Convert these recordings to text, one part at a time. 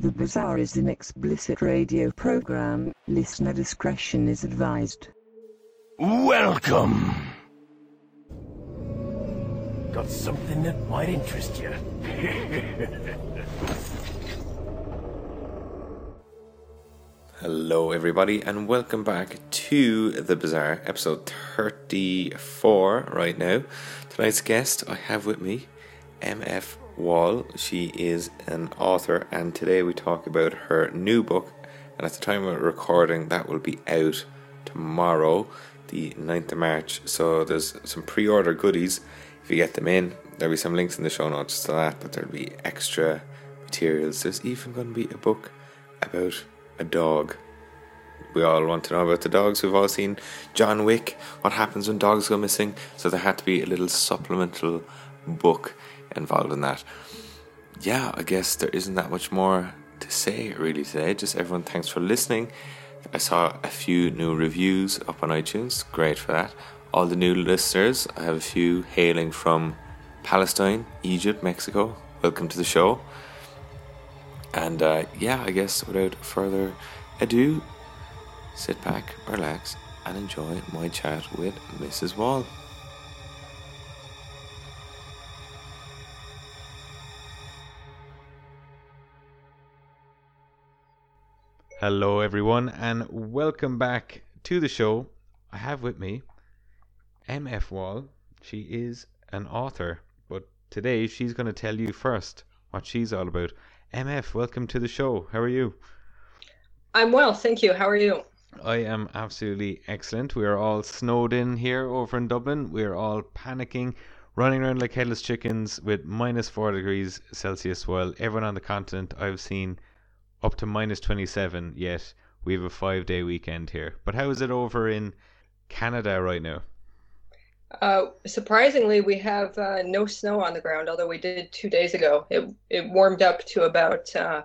The Bazaar is an explicit radio program. Listener discretion is advised. Welcome. Got something that might interest you. Hello, everybody, and welcome back to The Bazaar, episode 34 right now. Tonight's guest I have with me, MF Wahl. She is an author, and today we talk about her new book. And at the time of recording, that will be out tomorrow, the 9th of March. So there's some pre order goodies if you get them in. There'll be some links in the show notes to that, but there'll be extra materials. There's even going to be a book about a dog. We all want to know about the dogs. We've all seen John Wick, what happens when dogs go missing. So there had to be a little supplemental book involved in that. Yeah, I guess there isn't that much more to say really today. Just everyone, thanks for listening. I saw a few new reviews up on iTunes. Great for that. All the new listeners, I have a few hailing from Palestine, Egypt, Mexico. Welcome to the show. And uh, yeah, I guess without further ado, sit back, relax, and enjoy my chat with Mrs. Wahl. Hello, everyone, and welcome back to the show. I have with me MF Wahl. She is an author, but today she's going to tell you first what she's all about. MF, welcome to the show. How are you? I'm well, thank you. How are you? I am absolutely excellent. We are all snowed in here over in Dublin. We are all panicking, running around like headless chickens with minus four degrees Celsius, while everyone on the continent I've seen up to minus 27, yet we have a five day weekend here. But how is it over in Canada right now? Uh, surprisingly, we have uh, no snow on the ground, although we did two days ago. It, it warmed up to about uh,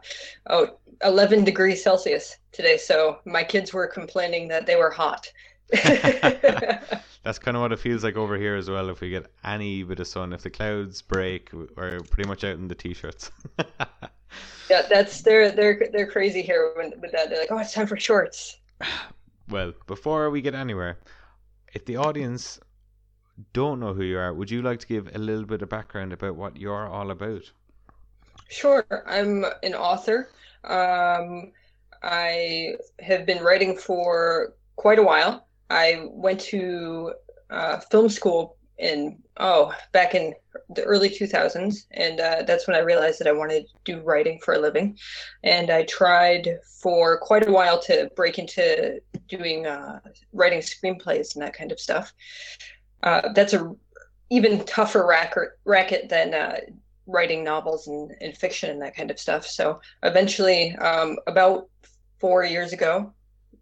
oh, 11 degrees Celsius today, so my kids were complaining that they were hot. That's kind of what it feels like over here as well. If we get any bit of sun, if the clouds break, we're pretty much out in the t-shirts. yeah, that's they're they're they're crazy here with that. They're like, oh, it's time for shorts. Well, before we get anywhere, if the audience don't know who you are, would you like to give a little bit of background about what you're all about? Sure. I'm an author. Um, I have been writing for quite a while. I went to uh, film school in oh back in the early 2000s and uh, that's when i realized that i wanted to do writing for a living and i tried for quite a while to break into doing uh, writing screenplays and that kind of stuff uh, that's a even tougher racket, racket than uh, writing novels and, and, fiction and that kind of stuff. So eventually, um, about four years ago,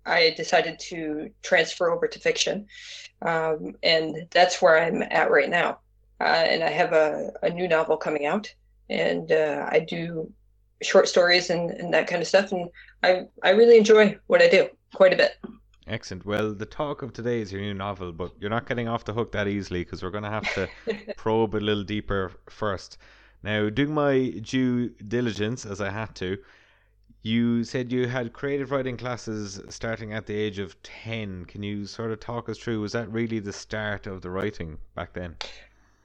I decided to transfer over to fiction. Um, and that's where I'm at right now. Uh, and I have a, a, new novel coming out, and uh, I do short stories and, and that kind of stuff. And I, I really enjoy what I do quite a bit. Excellent. Well, the talk of today is your new novel, but you're not getting off the hook that easily because we're going to have to probe a little deeper first. Now, doing my due diligence as I had to, you said you had creative writing classes starting at the age of 10. Can you sort of talk us through? Was that really the start of the writing back then?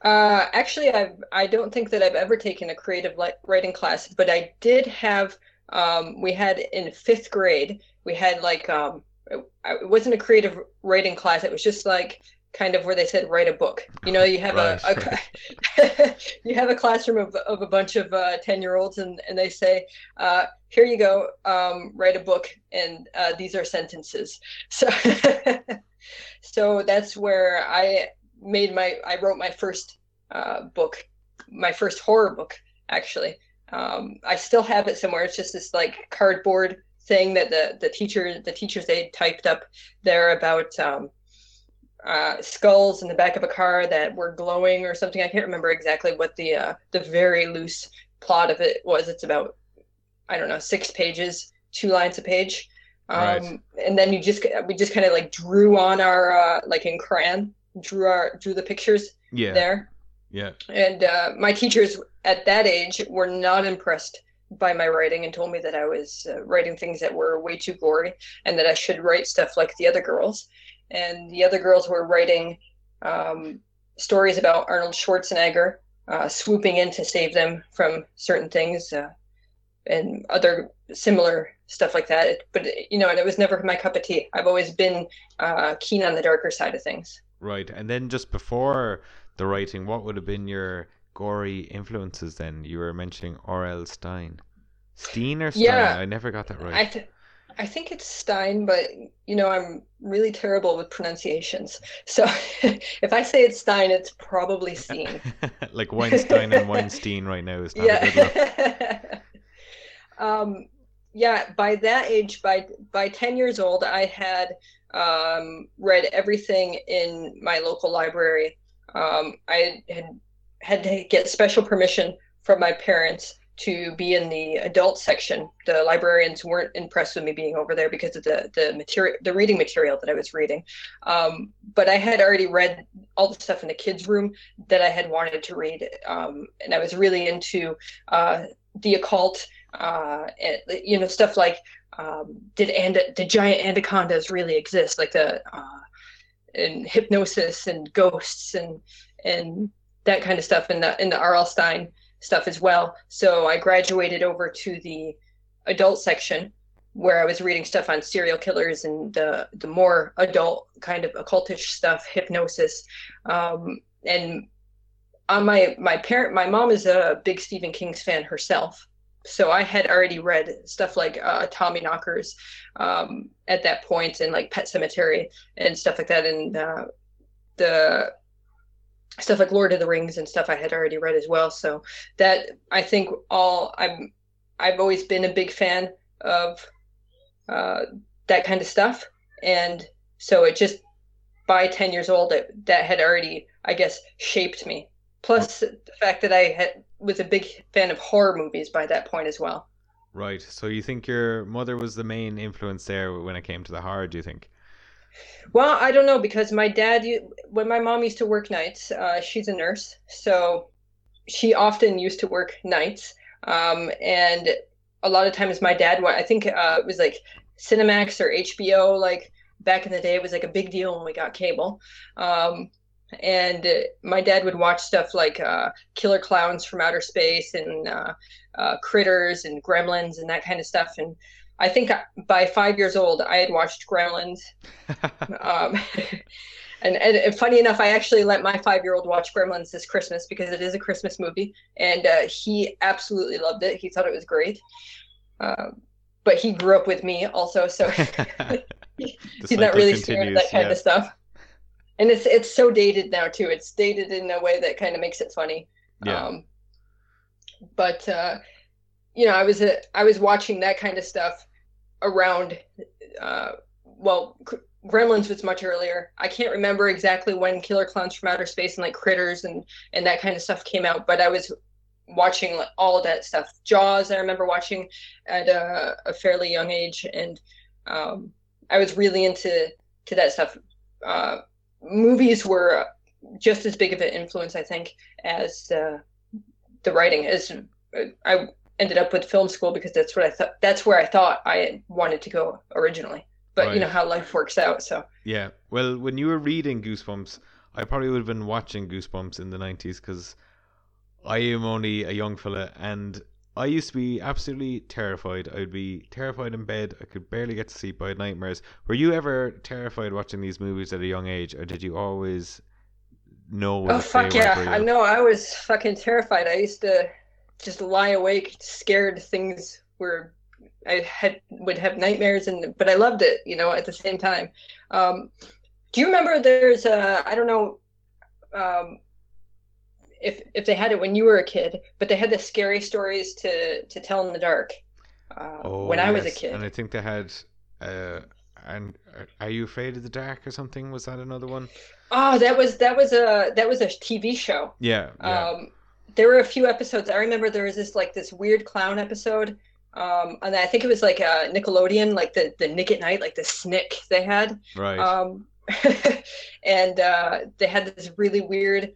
Uh, actually, I I don't think that I've ever taken a creative writing class, but I did have. Um, we had in fifth grade, we had like um, it wasn't a creative writing class. It was just like kind of where they said write a book. You know, you have right. a, a you have a classroom of, of a bunch of ten uh, year olds, and and they say, uh, here you go, um, write a book, and uh, these are sentences. So so that's where I made my I wrote my first uh, book, my first horror book actually. Um, I still have it somewhere. It's just this like cardboard thing that the the teacher the teachers they typed up there about um, uh, skulls in the back of a car that were glowing or something. I can't remember exactly what the uh, the very loose plot of it was. It's about I don't know six pages, two lines a page, um, right. and then you just we just kind of like drew on our uh, like in crayon drew our drew the pictures yeah. there. Yeah. And uh, my teachers at that age were not impressed by my writing and told me that I was uh, writing things that were way too gory and that I should write stuff like the other girls. And the other girls were writing um, stories about Arnold Schwarzenegger uh, swooping in to save them from certain things uh, and other similar stuff like that. But you know, and it was never my cup of tea. I've always been uh, keen on the darker side of things. Right, and then just before the writing, what would have been your gory influences? Then you were mentioning R.L. Stein, Steen or Stein? Yeah. I never got that right. I think it's Stein, but you know I'm really terrible with pronunciations. So if I say it's Stein, it's probably Steen. like Weinstein and Weinstein right now is not a good look. yeah. um, yeah. By that age, by by ten years old, I had um, read everything in my local library. Um, I had had to get special permission from my parents to be in the adult section. The librarians weren't impressed with me being over there because of the the material, the reading material that I was reading. Um, but I had already read all the stuff in the kids' room that I had wanted to read, um, and I was really into uh, the occult. Uh, and, you know, stuff like um, did and did giant anacondas really exist? Like the uh, and hypnosis and ghosts and and that kind of stuff in the in the R.L. Stein stuff as well. So I graduated over to the adult section where I was reading stuff on serial killers and the the more adult kind of occultish stuff, hypnosis, um, and on my my parent my mom is a big Stephen King's fan herself, so I had already read stuff like uh, Tommyknockers um, at that point and like Pet Sematary and stuff like that, and uh, the stuff like Lord of the Rings and stuff I had already read as well. So that I think all I'm I've always been a big fan of uh, that kind of stuff, and so it just by 10 years old it, that had already I guess shaped me. Plus the fact that I had was a big fan of horror movies by that point as well. Right. So you think your mother was the main influence there when it came to the horror? Do you think? Well, I don't know because my dad, when my mom used to work nights, uh, she's a nurse, so she often used to work nights, um, and a lot of times my dad, I think uh, it was like Cinemax or HBO, like back in the day, it was like a big deal when we got cable. Um, and my dad would watch stuff like uh, Killer Clowns from Outer Space and uh, uh, Critters and Gremlins and that kind of stuff. And I think by five years old, I had watched Gremlins. um, and, and, funny enough, I actually let my five year old watch Gremlins this Christmas because it is a Christmas movie, and uh, he absolutely loved it. He thought it was great. Um, but he grew up with me also, so he's not really scared of that kind yeah. of stuff. And it's it's so dated now too. It's dated in a way that kind of makes it funny. Yeah. Um, but uh, you know, I was uh, I was watching that kind of stuff around. Uh, well, Gremlins was much earlier. I can't remember exactly when Killer Clowns from Outer Space and like Critters and and that kind of stuff came out, but I was watching all that stuff. Jaws, I remember watching at a, a fairly young age, and um, I was really into to that stuff. Uh, movies were just as big of an influence, I think, as uh, the writing. As I ended up with film school because that's what I thought. That's where I thought I wanted to go originally. But right. you know how life works out. So yeah. Well, when you were reading Goosebumps, I probably would have been watching Goosebumps in the nineties because I am only a young fella and I used to be absolutely terrified. I'd be terrified in bed. I could barely get to sleep. I had nightmares. Were you ever terrified watching these movies at a young age, or did you always know? oh fuck yeah! I know. I was fucking terrified. I used to just lie awake, scared things were I had would have nightmares and but I loved it, you know, at the same time. Um, do you remember there's a I don't know um, if if they had it when you were a kid, but they had the scary stories to to tell in the dark uh, oh, when I was a kid. And I think they had uh, and are you afraid of the dark or something? Was that another one? Oh, that was that was a that was a TV show. Yeah. yeah. Um, there were a few episodes. I remember there was this like this weird clown episode. Um, and I think it was like a Nickelodeon, like the the Nick at Night, like the Snick they had. Right. Um, and uh, they had this really weird.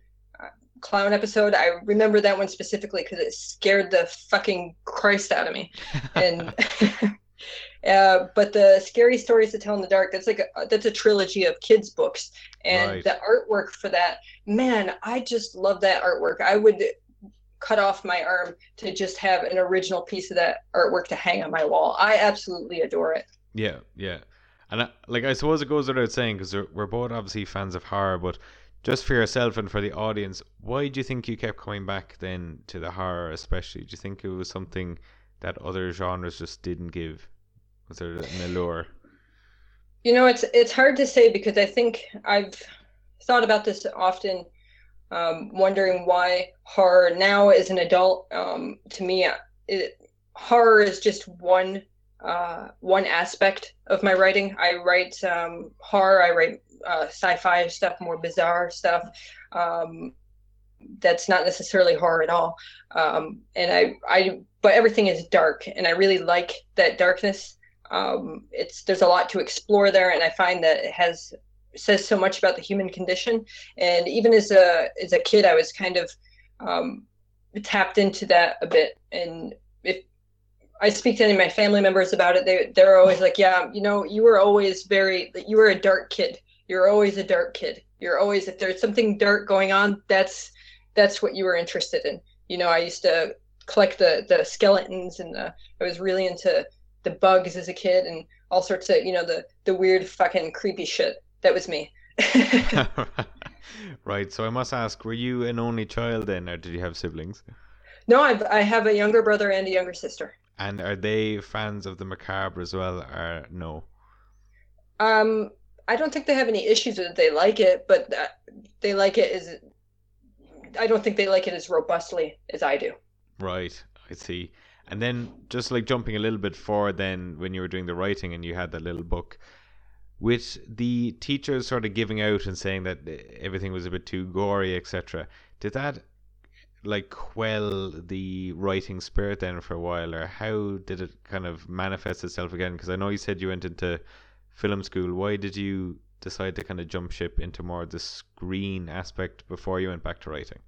clown episode. I remember that one specifically because it scared the fucking Christ out of me. And uh, but the scary stories to tell in the dark that's like a, that's a trilogy of kids books, and Right. the artwork for that, man, I just love that artwork. I would cut off my arm to just have an original piece of that artwork to hang on my wall. I absolutely adore it. Yeah, yeah. And I, like I suppose it goes without saying because we're both obviously fans of horror, but just for yourself and for the audience, why do you think you kept coming back then to the horror, especially? Do you think it was something that other genres just didn't give? Was there an allure? You know, it's it's hard to say because I think I've thought about this often, um, wondering why horror now as an adult, um, to me, it, horror is just one uh, one aspect of my writing. I write um, horror, I write uh, sci-fi stuff, more bizarre stuff. Um, that's not necessarily horror at all. Um, and I, I, but everything is dark, and I really like that darkness um, it's there's a lot to explore there, and I find that it has says so much about the human condition. And even as a as a kid, I was kind of um, tapped into that a bit. And if I speak to any of my family members about it, they they're always like, "Yeah, you know, you were always very you were a dark kid. You're always a dark kid. You're always if there's something dark going on, that's that's what you were interested in." You know, I used to collect the the skeletons, and the, I was really into the bugs as a kid and all sorts of you know the the weird fucking creepy shit that was me right. So I must ask, were you an only child then, or did you have siblings? no I've, i have a younger brother and a younger sister And are they fans of the macabre as well, or no? um i don't think they have any issues with it they like it but uh, they like it as i don't think they like it as robustly as i do Right, I see. And then just like jumping a little bit forward, then when you were doing the writing and you had that little book, with the teachers sort of giving out and saying that everything was a bit too gory, etc. Did that like quell the writing spirit then for a while, or how did it kind of manifest itself again? Because I know you said you went into film school. Why did you decide to kind of jump ship into more of the screen aspect before you went back to writing?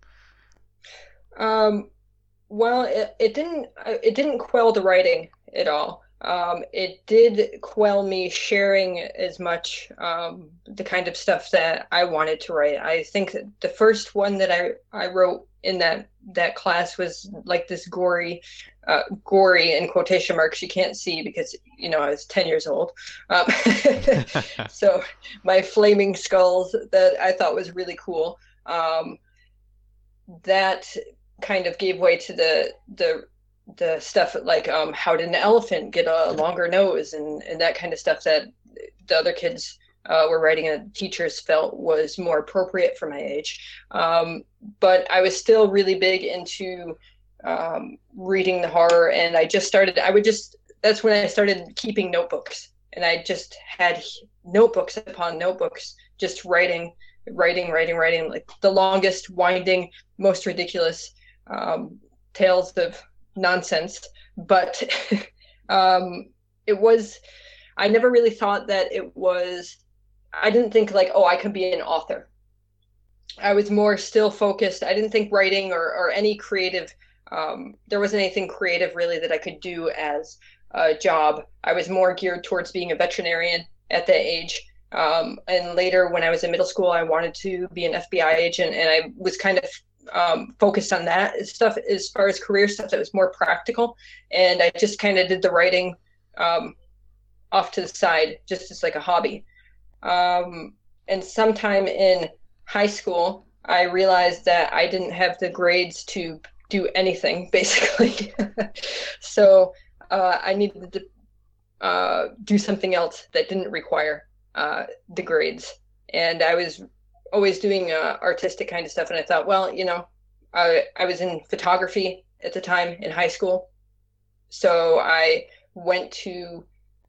Um, well, it, it didn't uh, it didn't quell the writing at all. Um, it did quell me sharing as much um, the kind of stuff that I wanted to write. I think that the first one that I, I wrote in that that class was like this gory, uh, gory in quotation marks. You can't see because you know I was ten years old. Um, so my flaming skulls that I thought was really cool. Um, that kind of gave way to the the the stuff like um, how did an elephant get a longer nose and and that kind of stuff that the other kids uh, were writing and teachers felt was more appropriate for my age. Um, but I was still really big into um, reading the horror, and I just started. I would just that's when I started keeping notebooks, and I just had notebooks upon notebooks, just writing, writing, writing, writing, like the longest, winding, most ridiculous um, tales of nonsense. But um, it was. I never really thought that it was. I didn't think like, oh, I could be an author. I was more still focused. I didn't think writing or, or any creative. Um, there wasn't anything creative really that I could do as a job. I was more geared towards being a veterinarian at that age. Um, and later, when I was in middle school, I wanted to be an FBI agent, and I was kind of um, focused on that stuff as far as career stuff that was more practical. And I just kind of did the writing um, off to the side, just as like a hobby. Um, and sometime in high school, I realized that I didn't have the grades to do anything, basically. so uh, I needed to uh, do something else that didn't require uh, the grades. And I was always doing uh, artistic kind of stuff. And I thought, well, you know, I, I was in photography at the time in high school. So I went to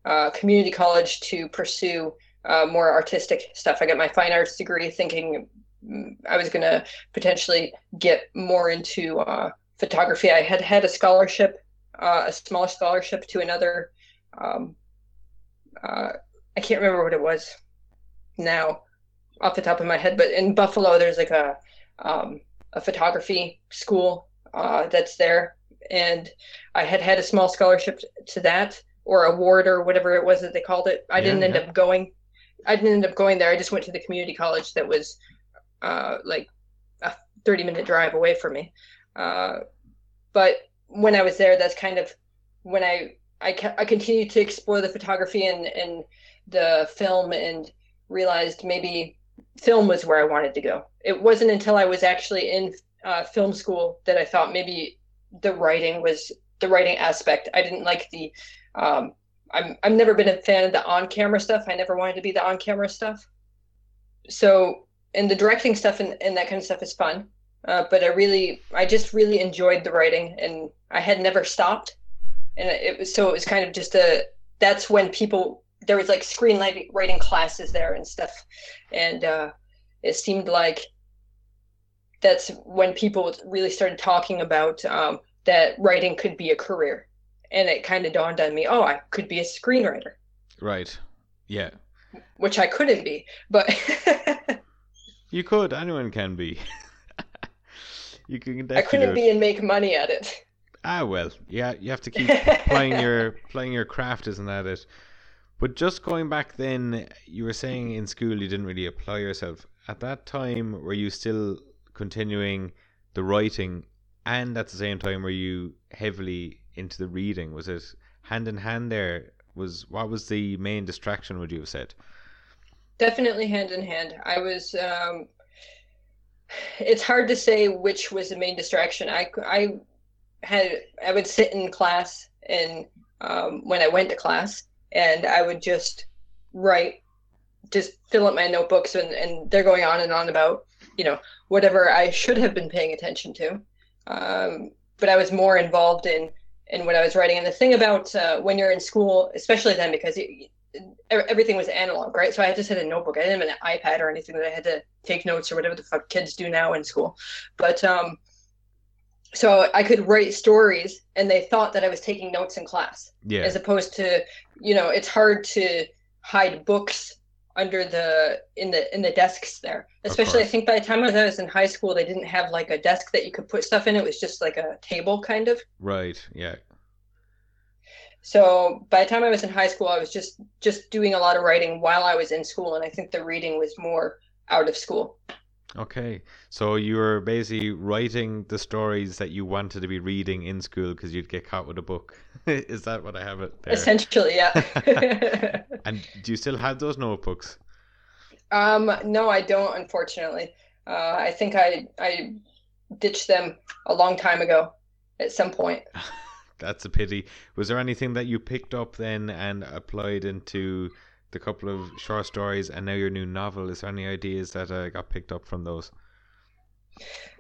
uh, community college to pursue uh, more artistic stuff. I got my fine arts degree thinking mm, I was going to potentially get more into uh, photography. I had had a scholarship, uh, a small scholarship to another. Um, uh, I can't remember what it was now off the top of my head, but in Buffalo, there's like a um, a photography school uh, that's there, and I had had a small scholarship to that or award or whatever it was that they called it. I Yeah, didn't end yeah. up going. I didn't end up going there. I just went to the community college that was uh, like a 30 minute drive away from me. Uh, but when I was there, that's kind of when I I, ca- I continued to explore the photography and, and the film and realized maybe film was where I wanted to go. It wasn't until I was actually in uh, film school that I thought maybe the writing was the writing aspect. I didn't like the um, I'm I've never been a fan of the on camera stuff. I never wanted to be the on camera stuff. So and the directing stuff and, and that kind of stuff is fun. Uh, but I really I just really enjoyed the writing and I had never stopped. And it was so it was kind of just a that's when people there was like screenwriting classes there and stuff. And uh, it seemed like that's when people really started talking about um, that writing could be a career and it kind of dawned on me oh i could be a screenwriter Right. Yeah. which i couldn't be but You could. Anyone can be. you can i couldn't be and make money at it Ah well, yeah, you have to keep playing your playing your craft, isn't that it? But just going back then, you were saying in school you didn't really apply yourself. At that time, were you still continuing the writing, and at the same time, were you heavily into the reading? Was it hand in hand? There was what was the main distraction? Would you have said? definitely hand in hand i was um it's hard to say which was the main distraction i i had i would sit in class and um, when i went to class and i would just write just fill up my notebooks and, and they're going on and on about you know whatever i should have been paying attention to um, but i was more involved in in what i was writing and the thing about uh, when you're in school especially then because everything was analog, right? So I had just had a notebook. I didn't have an iPad or anything that I had to take notes or whatever the fuck kids do now in school. But um, so I could write stories, and they thought that I was taking notes in class, Yeah, as opposed to, you know, it's hard to hide books under the in the in the desks there. Especially, I think by the time I was in high school, they didn't have like a desk that you could put stuff in. It was just like a table, kind of. right. Yeah, So by the time I was in high school, I was just just doing a lot of writing while I was in school, and I think the reading was more out of school. Okay, so you were basically writing the stories that you wanted to be reading in school because you'd get caught with a book. Is that what I have it there? Essentially, yeah. And do you still have those notebooks? um, no, I don't. Unfortunately, uh, I think I I ditched them a long time ago. At some point, That's a pity. Was there anything that you picked up then and applied into the couple of short stories and now your new novel? Is there any ideas that uh, got picked up from those?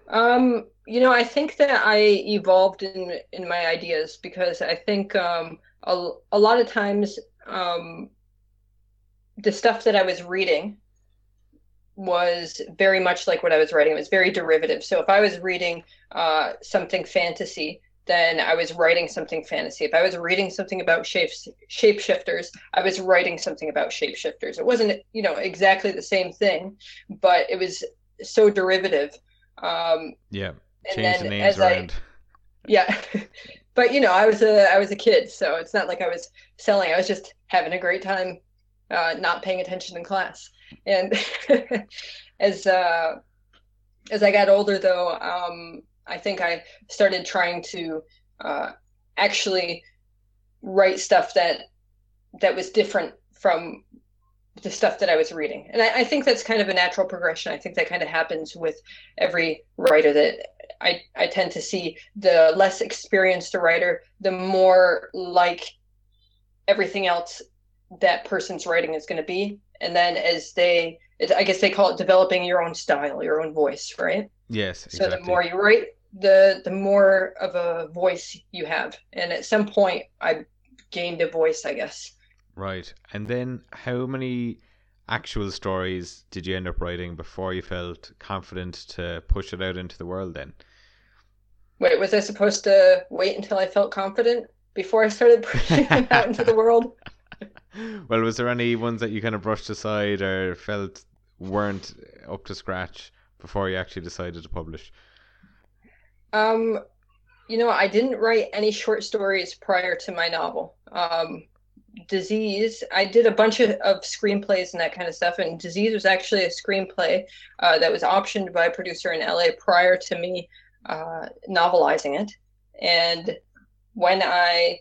um, you know, I think that I evolved in in my ideas because I think um, a a lot of times um, the stuff that I was reading was very much like what I was writing. It was very derivative. So if I was reading uh, something fantasy, then I was writing something fantasy. If I was reading something about shapes shapeshifters, I was writing something about shapeshifters. It wasn't, you know, exactly the same thing, but it was so derivative. Um, Yeah, change the names as I- around. yeah, but you know, I was a I was a kid, so it's not like I was selling. I was just having a great time, uh, not paying attention in class. And as uh, as I got older, though, um, I think I started trying to uh, actually write stuff that that was different from the stuff that I was reading. And I, I think that's kind of a natural progression. I think that kind of happens with every writer that I, I tend to see the less experienced a writer, the more like everything else that person's writing is going to be. And then as they, I guess they call it developing your own style, your own voice, right? Yes, So the more you write, the the more of a voice you have. And at some point, I gained a voice, I guess. Right. And then how many actual stories did you end up writing before you felt confident to push it out into the world then? Wait, was I supposed to wait until I felt confident before I started pushing them out into the world? well, was there any ones that you kind of brushed aside or felt weren't up to scratch before you actually decided to publish? Um, you know, I didn't write any short stories prior to my novel. Um, Disease, I did a bunch of, of screenplays and that kind of stuff. And Disease was actually a screenplay uh, that was optioned by a producer in LA prior to me uh, novelizing it. And when I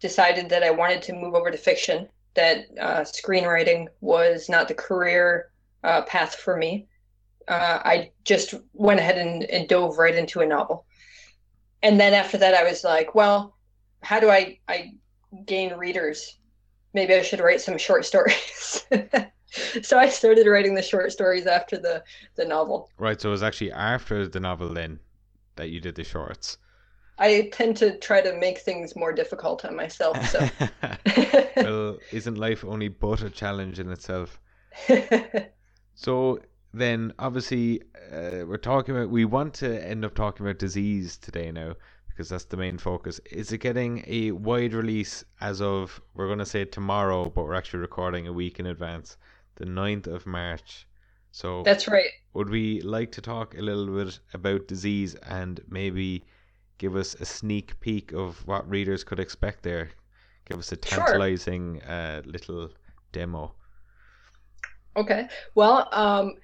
decided that I wanted to move over to fiction, that uh, screenwriting was not the career uh, path for me, uh, I just went ahead and, and dove right into a novel. And then after that, I was like, well, how do I, I gain readers? Maybe I should write some short stories. so I started writing the short stories after the, the novel. Right. So it was actually after the novel then that you did the shorts. I tend to try to make things more difficult on myself. So, well, isn't life only but a challenge in itself? so then, obviously, uh, we're talking about. We want to end up talking about disease today now because that's the main focus. Is it getting a wide release as of we're going to say tomorrow, but we're actually recording a week in advance, the 9th of March. So that's right. Would we like to talk a little bit about disease and maybe give us a sneak peek of what readers could expect there? Give us a tantalizing sure. uh, little demo. Okay. Well, um,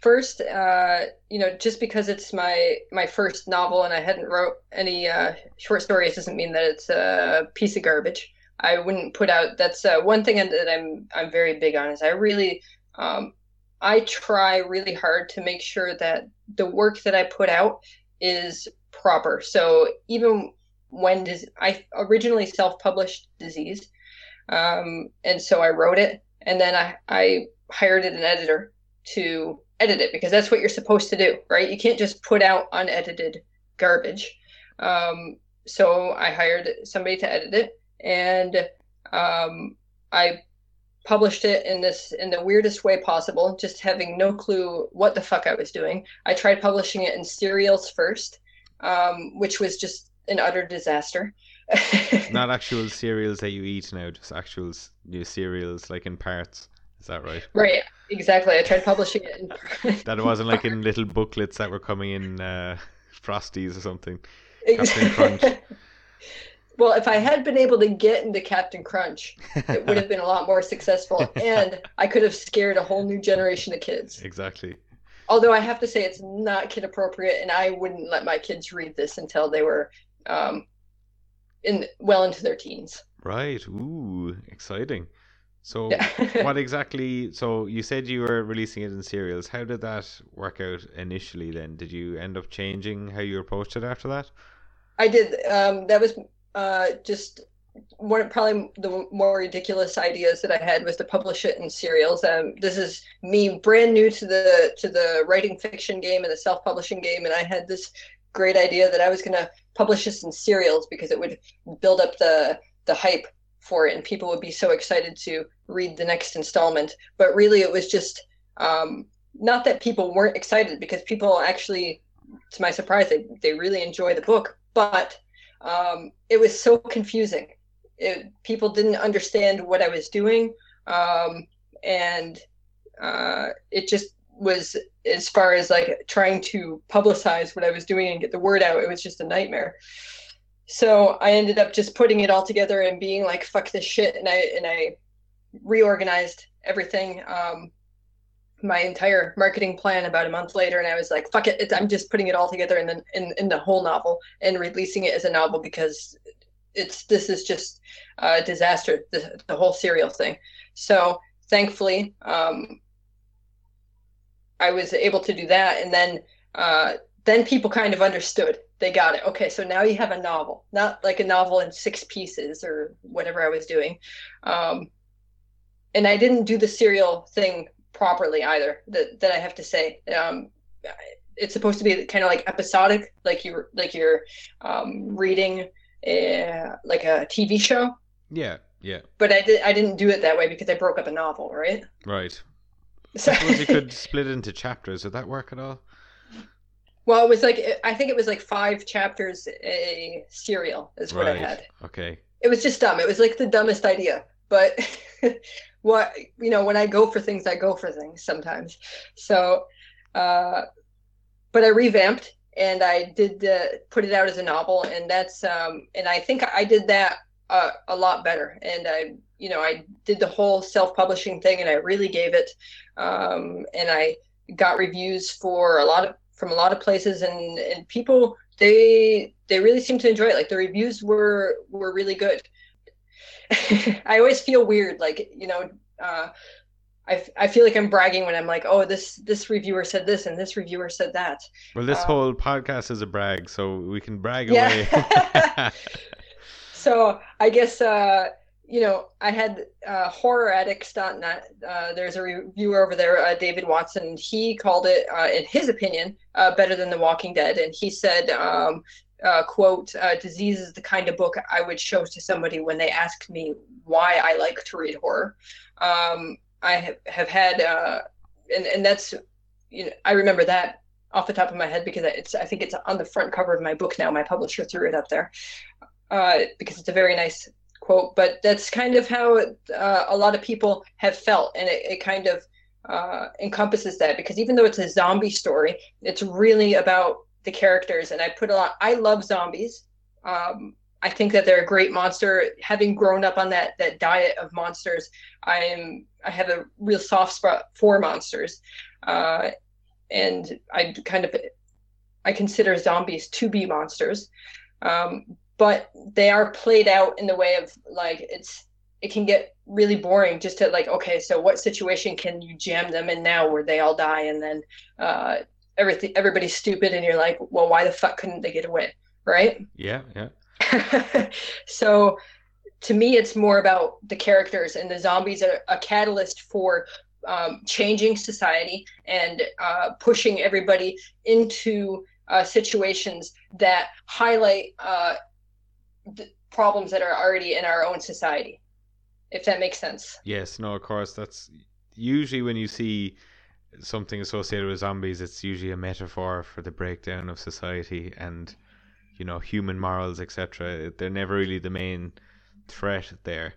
first, uh, you know, just because it's my my first novel and I hadn't wrote any uh, short stories doesn't mean that it's a piece of garbage. I wouldn't put out. That's uh, one thing that I'm I'm very big on is I really um, I try really hard to make sure that the work that I put out is proper. So even when dis- I originally self-published disease, um, and so I wrote it, and then I I hired an editor to edit it because that's what you're supposed to do, right? You can't just put out unedited garbage. Um, so I hired somebody to edit it, and um, I published it in this in the weirdest way possible, just having no clue what the fuck I was doing. I tried publishing it in serials first, um, which was just an utter disaster. Not actual cereals that you eat now, just actual new cereals like in parts. Is that right? Right, exactly. I tried publishing it. In... that it wasn't like in little booklets that were coming in uh, Frosties or something. Captain Crunch. Well, if I had been able to get into Captain Crunch, it would have been a lot more successful, and I could have scared a whole new generation of kids. Exactly. Although I have to say it's not kid appropriate, and I wouldn't let my kids read this until they were um, in well into their teens. Right. Ooh, exciting. So, what exactly? So, you said you were releasing it in serials. How did that work out initially? Then, did you end up changing how you approached it after that? I did. Um, that was uh, just one probably the more ridiculous ideas that I had was to publish it in serials. Um, this is me brand new to the to the writing fiction game and the self publishing game, and I had this great idea that I was going to publish this in serials because it would build up the the hype for it, and people would be so excited to read the next installment. But really, it was just um, not that people weren't excited because people actually, to my surprise, they they really enjoy the book, but um, it was so confusing. It, people didn't understand what I was doing, um, and uh, it just was as far as like trying to publicize what I was doing and get the word out. It was just a nightmare. So I ended up just putting it all together and being like, "Fuck this shit," and I and I reorganized everything. Um, my entire marketing plan about a month later and i was like fuck it it's, i'm just putting it all together in the in, in the whole novel and releasing it as a novel because it's this is just a disaster the, the whole serial thing so thankfully um, i was able to do that and then uh, then people kind of understood they got it okay so now you have a novel not like a novel in six pieces or whatever i was doing um, and i didn't do the serial thing properly either. That that I have to say. Um, it's supposed to be kind of like episodic, like you're like you're um, reading a, like a TV show. Yeah, yeah. But I did I didn't do it that way because I broke up a novel, right? Right. So I suppose you could split it into chapters. Would that work at all? Well, it was like I think it was like five chapters a serial is what right. I had. Okay. It was just dumb. It was like the dumbest idea, but what you know when i go for things i go for things sometimes so uh but i revamped and I did the put it out as a novel, and that's um, and I think I did that uh, a lot better, and I you know I did the whole self publishing thing, and I really gave it, um, and I got reviews for a lot of from a lot of places, and and people they they really seem to enjoy it. Like the reviews were were really good. I always feel weird, like you know. Uh, I, I feel like I'm bragging when I'm like, oh, this this reviewer said this and this reviewer said that. Well, this Um, whole podcast is a brag, so we can brag Yeah. away. so I guess uh, you know I had uh, horroraddicts.net. Uh, there's a reviewer over there, uh, David Watson. He called it, uh, in his opinion, uh, better than The Walking Dead, and he said. Um, uh, quote uh, disease is the kind of book i would show to somebody when they asked me why i like to read horror um, i have, have had and, and that's you know i remember that off the top of my head because it's i think it's on the front cover of my book now my publisher threw it up there because it's a very nice quote but that's kind of how uh, a lot of people have felt and it, it kind of uh, encompasses that because even though it's a zombie story it's really about the characters and i put a lot i love zombies. Um, i think that they're a great monster. Having grown up on that that diet of monsters i am i have a real soft spot for monsters. Uh, and i kind of i consider zombies to be monsters. Um, but they are played out in the way of like it's it can get really boring just to like okay so what situation can you jam them in now where they all die and then uh, everything everybody's stupid and you're like well why the fuck couldn't they get away right yeah, yeah. so to me it's more about the characters and the zombies are a catalyst for um, changing society and uh, pushing everybody into uh, situations that highlight uh, problems that are already in our own society if that makes sense Yes, no, of course. That's usually when you see something associated with zombies, it's usually a metaphor for the breakdown of society and, you know, human morals, etc. They're never really the main threat there,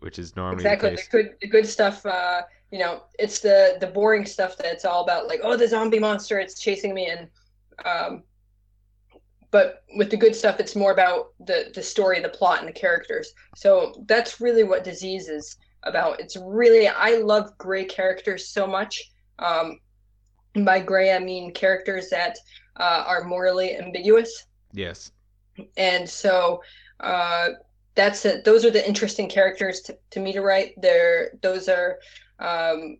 which is normally exactly the the good the good stuff uh you know it's the the boring stuff that's all about like oh the zombie monster it's chasing me and um but with the good stuff it's more about the the story the plot and the characters so that's really what disease is about it's really i love gray characters so much um by gray i mean characters that uh, are morally ambiguous Yes. and so uh, that's it. Those are the interesting characters to, to me to write. They're those are um,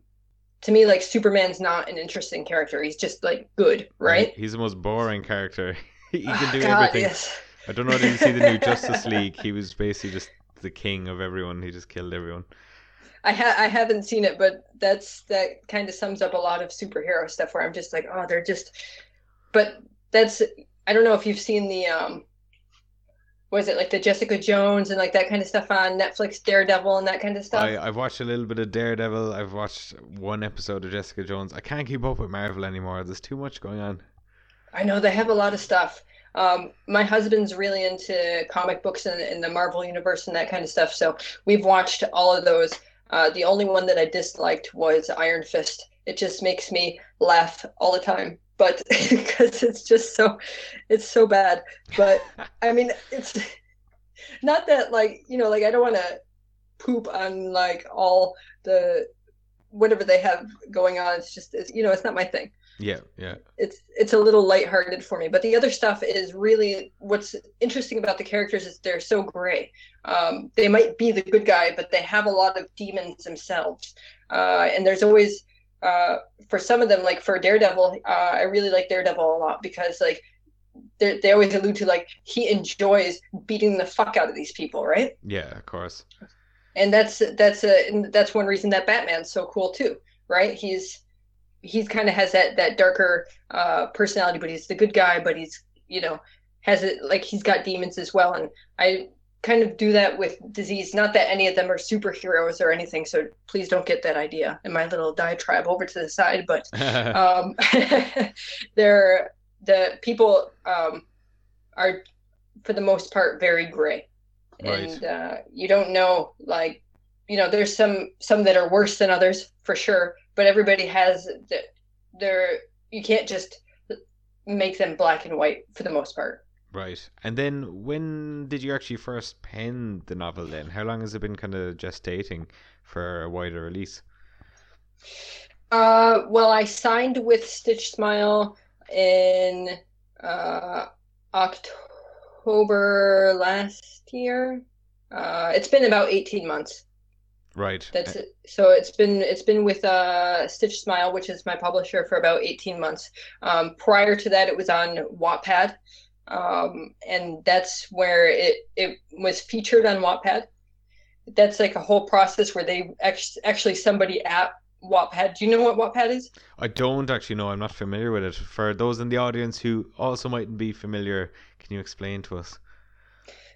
to me like Superman's not an interesting character. He's just like good, right? He's the most boring character. he can Ah, do God, everything. Yes. I don't know. Did you see the new Justice League? He was basically just the king of everyone. He just killed everyone. I ha- I haven't seen it, but that's that kind of sums up a lot of superhero stuff where I'm just like, oh, they're just. But that's I don't know if you've seen the um, was it like the Jessica Jones and like that kind of stuff on Netflix, Daredevil and that kind of stuff. I, I've watched a little bit of Daredevil. I've watched one episode of Jessica Jones. I can't keep up with Marvel anymore. There's too much going on. I know they have a lot of stuff. Um, my husband's really into comic books and, and the Marvel universe and that kind of stuff. So we've watched all of those. Uh, the only one that I disliked was Iron Fist. It just makes me laugh all the time, but because it's just so, it's so bad. But I mean, it's not that like you know, like I don't want to poop on like all the whatever they have going on. It's just it's, you know, it's not my thing Yeah, yeah. it's it's a little lighthearted for me. But the other stuff is really what's interesting about the characters is they're so gray. Um, they might be the good guy, but they have a lot of demons themselves. Uh, and there's always uh, for some of them, like for Daredevil, uh, I really like Daredevil a lot because like they they always allude to like he enjoys beating the fuck out of these people, right? Yeah, of course. and that's that's a and that's one reason that Batman's so cool too, right? He's he's kind of has that that darker uh, personality, but he's the good guy, but he's you know has it like he's got demons as well, and I kind of do that with disease. Not that any of them are superheroes or anything, so please don't get that idea in my little diatribe over to the side, but um, they're the people um, are for the most part very gray Right. and uh, you don't know like you know there's some some that are worse than others for sure but everybody has that they're you can't just make them black and white for the most part. Right. And then when did you actually first pen the novel then? How long has it been kind of gestating for a wider release? Uh, well, I signed with Stitched Smile in uh, October last year. Uh, it's been about 18 months. Right. That's it. So it's been it's been with uh, Stitched Smile, which is my publisher, for about 18 months. Um, prior to that, it was on Wattpad, um, and that's where it it was featured on Wattpad. That's like a whole process where they actually actually somebody at Wattpad. Do you know what Wattpad is? I don't actually know. I'm not familiar with it. For those in the audience who also mightn't be familiar, can you explain to us?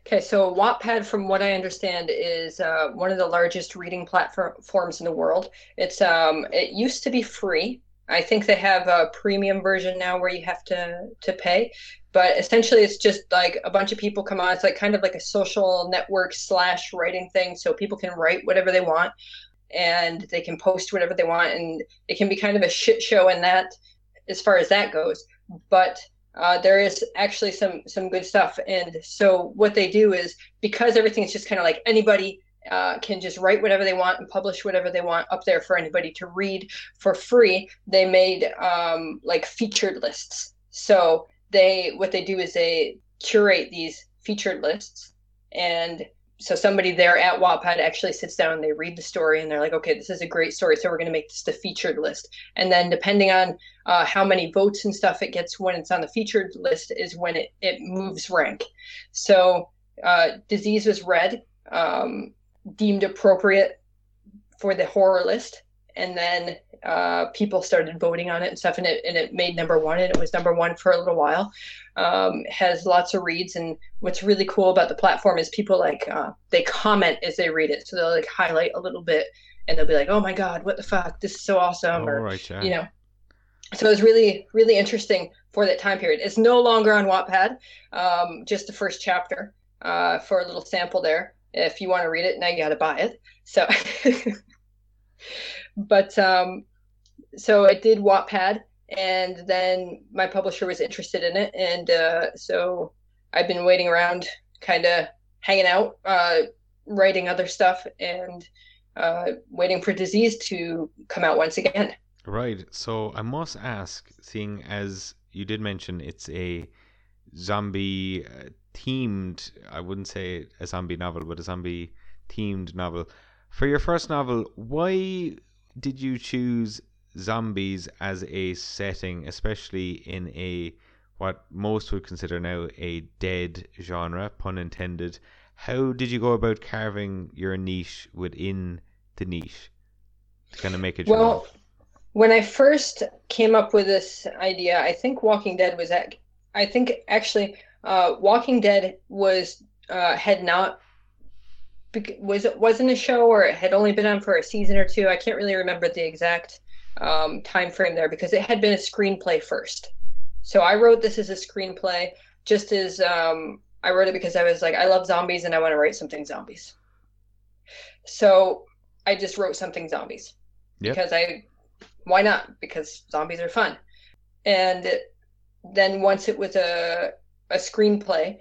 Okay, so Wattpad, from what I understand, is uh, one of the largest reading platforms in the world. It's um, it used to be free. I think they have a premium version now where you have to to pay, but essentially it's just like a bunch of people come on. It's like kind of like a social network slash writing thing, so people can write whatever they want, and they can post whatever they want, and it can be kind of a shit show in that as far as that goes. But uh, there is actually some some good stuff. And so what they do is because everything's just kind of like anybody uh, can just write whatever they want and publish whatever they want up there for anybody to read for free they made um, like featured lists. So they what they do is they curate these featured lists and so somebody there at Wattpad actually sits down and they read the story and they're like, okay, this is a great story, so we're going to make this the featured list. And then depending on uh, how many votes and stuff it gets when it's on the featured list is when it it moves rank. So uh, disease was read, um, deemed appropriate for the horror list, and then uh, people started voting on it and stuff, and it and it made number one, and it was number one for a little while. Um, has lots of reads, and what's really cool about the platform is people like uh, they comment as they read it, so they'll like highlight a little bit, and they'll be like, "Oh my god, what the fuck? This is so awesome!" Oh, or right, yeah. you know. So it was really really interesting for that time period. It's no longer on Wattpad, um, just the first chapter uh, for a little sample there. If you want to read it, now you got to buy it. So. but um, so I did Wattpad, and then my publisher was interested in it, and uh, so I've been waiting around, kind of hanging out, uh, writing other stuff, and uh, waiting for Disease to come out once again. Right. So I must ask, seeing as you did mention it's a zombie uh, themed, I wouldn't say a zombie novel, but a zombie themed novel. For your first novel, why did you choose zombies as a setting, especially in a what most would consider now a dead genre, pun intended? How did you go about carving your niche within the niche to kind of make it? Well, when I first came up with this idea, I think Walking Dead was at. I think actually, uh, Walking Dead was uh, had not was it wasn't a show or it had only been on for a season or two. I can't really remember the exact um, time frame there because it had been a screenplay first. So I wrote this as a screenplay, just as um, I wrote it because I was like, I love zombies and I want to write something zombies. So I just wrote something zombies Yep. because I, why not? Because zombies are fun. And then once it was a a screenplay,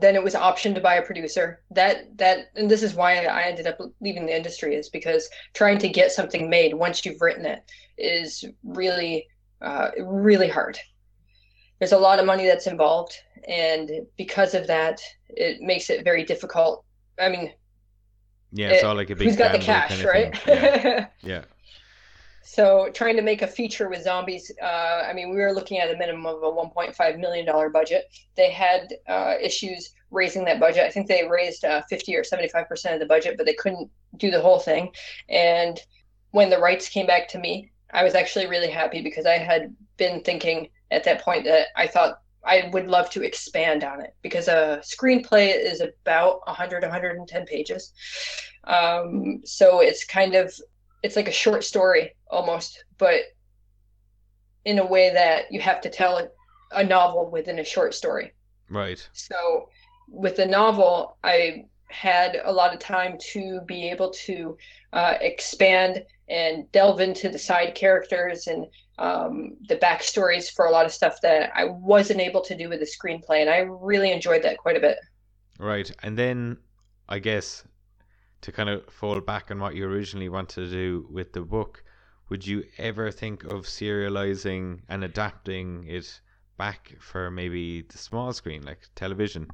then it was optioned by a producer. That that and this is why I ended up leaving the industry is because trying to get something made once you've written it is really uh, really hard. There's a lot of money that's involved, and because of that, it makes it very difficult. I mean, yeah, it's it- all like a big who's got the cash, kind of right? Yeah. yeah. So trying to make a feature with zombies, uh, I mean, we were looking at a minimum of a 1.5 million dollar budget. They had uh, issues raising that budget. I think they raised uh, 50 or 75 percent of the budget, but they couldn't do the whole thing. And when the rights came back to me, I was actually really happy because I had been thinking at that point that I thought I would love to expand on it because a screenplay is about 100 110 pages. Um, so it's kind of it's like a short story almost, but in a way that you have to tell a, novel within a short story. Right. So with the novel, I had a lot of time to be able to uh, expand and delve into the side characters and um, the backstories for a lot of stuff that I wasn't able to do with the screenplay, and I really enjoyed that quite a bit. Right, and then I guess to kind of fall back on what you originally wanted to do with the book, would you ever think of serializing and adapting it back for maybe the small screen, like television?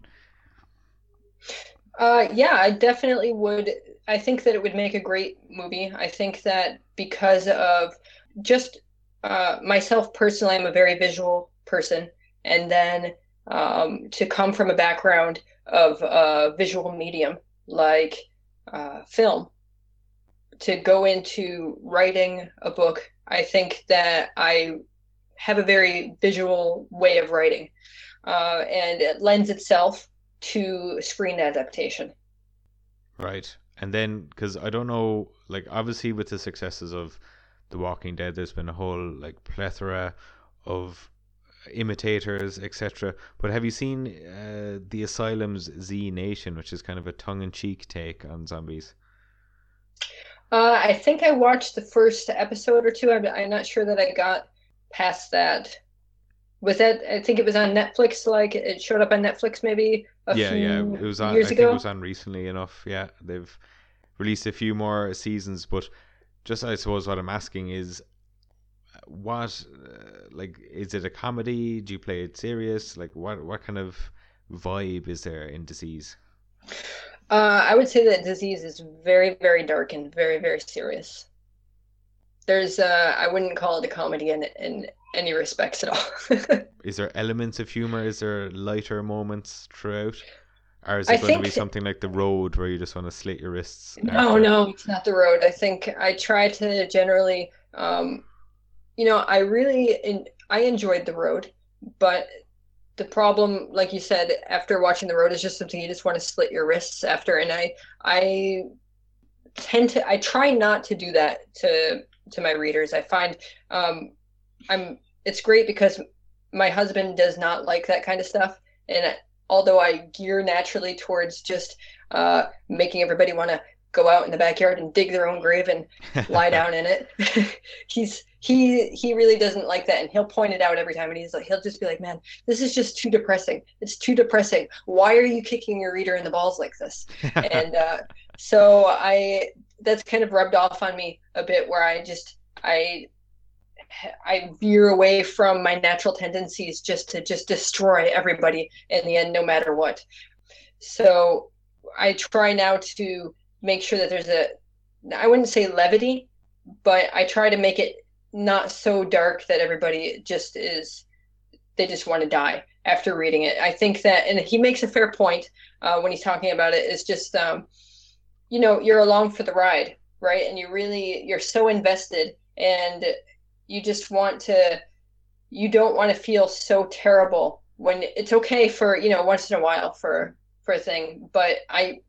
Uh, yeah, I definitely would. I think that it would make a great movie. I think that because of just uh, myself personally, I'm a very visual person, and then um, to come from a background of a visual medium like uh, film, to go into writing a book, I think that I have a very visual way of writing, uh, and it lends itself to screen adaptation. Right. And then, because I don't know, like, obviously, with the successes of The Walking Dead, there's been a whole, like, plethora of imitators, etc. But have you seen uh, The Asylum's Z Nation, which is kind of a tongue in cheek take on zombies? Uh, I think I watched the first episode or two. I'm, I'm not sure that I got past that. Was that? I think it was on Netflix. Like it showed up on Netflix maybe a yeah, few yeah. It was on. years I ago. think it was on recently enough. Yeah, they've released a few more seasons, but just I suppose what I'm asking is, what uh, like is it a comedy? Do you play it serious? Like what what kind of vibe is there in Disease? Uh, I would say that disease is very, very dark and very, very serious. There's, uh, I wouldn't call it a comedy in in any respects at all. Is there elements of humor? Is there lighter moments throughout? Or is I it going to be something like the road where you just want to slit your wrists? No, after? no, it's not the road. I think I try to generally, um, you know, I really in, I enjoyed the road, but the problem, like you said, after watching the road is just something you just want to slit your wrists after, and I I tend to I try not to do that to to my readers. I find um, I'm it's great because my husband does not like that kind of stuff, and although I gear naturally towards just uh, making everybody want to go out in the backyard and dig their own grave and lie down in it. he's he he really doesn't like that, and he'll point it out every time. And he's like, he'll just be like, "Man, this is just too depressing. It's too depressing. Why are you kicking your reader in the balls like this?" and uh, so I that's kind of rubbed off on me a bit, where I just I I veer away from my natural tendencies just to just destroy everybody in the end, no matter what. So I try now to make sure that there's a I wouldn't say levity, but I try to make it not so dark that everybody just is they just want to die after reading it. I think that and he makes a fair point uh, when he's talking about it. it is just um, you know you're along for the ride, right? And you really you're so invested and you just want to you don't want to feel so terrible when it's okay for you know once in a while for for a thing but i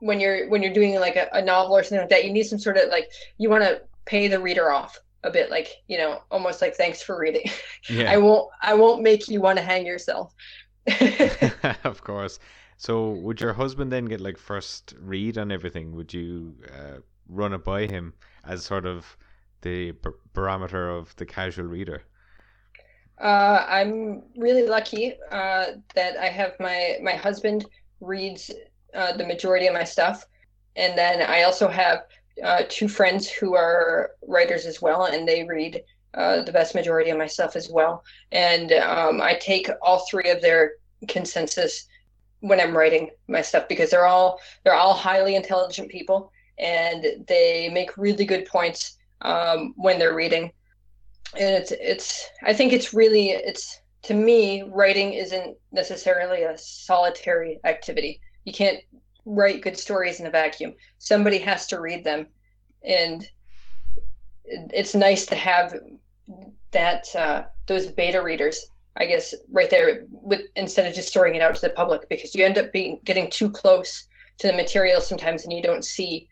when you're when you're doing like a, a novel or something like that you need some sort of like you want to pay the reader off a bit like you know almost like thanks for reading yeah. i won't i won't make you want to hang yourself of course. So, would your husband then get like first read on everything? Would you uh, run it by him as sort of the bar- barometer of the casual reader? Uh, I'm really lucky uh, that I have my my husband reads uh, the majority of my stuff, and then I also have uh, two friends who are writers as well, and they read uh, the vast majority of my stuff as well. And um, I take all three of their consensus when I'm writing my stuff because they're all they're all highly intelligent people, and they make really good points um, when they're reading. And it's it's i think it's really it's to me writing isn't necessarily a solitary activity you can't write good stories in a vacuum. Somebody has to read them. And it's nice to have that uh, those beta readers i guess right there with instead of just throwing it out to the public because you end up being getting too close to the material sometimes and you don't see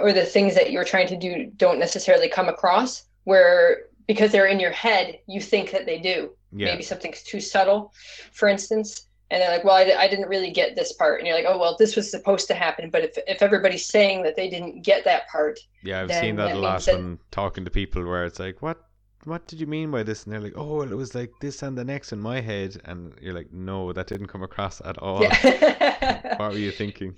or the things that you're trying to do don't necessarily come across where because they're in your head you think that they do. Yeah, maybe something's too subtle for instance and they're like, well, I, I didn't really get this part. And you're like, oh, well, this was supposed to happen. But if, if everybody's saying that they didn't get that part, Yeah, I've seen that that a lot that- when talking to people where it's like, what what did you mean by this? And they're like, oh, well, it was like this and the next in my head. And you're like, no, that didn't come across at all. yeah. What were you thinking?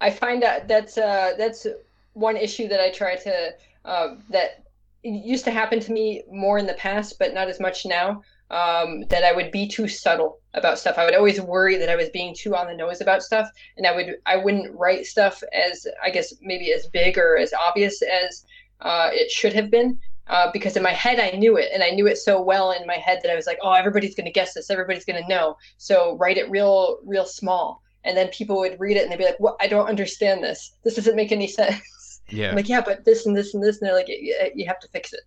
I find that that's uh, that's one issue that I try to uh, that used to happen to me more in the past, but not as much now. Um, that I would be too subtle about stuff. I would always worry that I was being too on the nose about stuff, and I would I wouldn't write stuff as I guess maybe as big or as obvious as uh, it should have been. Uh, because in my head I knew it, and I knew it so well in my head that I was like, "Oh, everybody's gonna guess this. Everybody's gonna know." So write it real, real small, and then people would read it and they'd be like, "What? I don't understand this. This doesn't make any sense." Yeah. I'm like, "Yeah, but this and this and this," and they're like, "You, you have to fix it."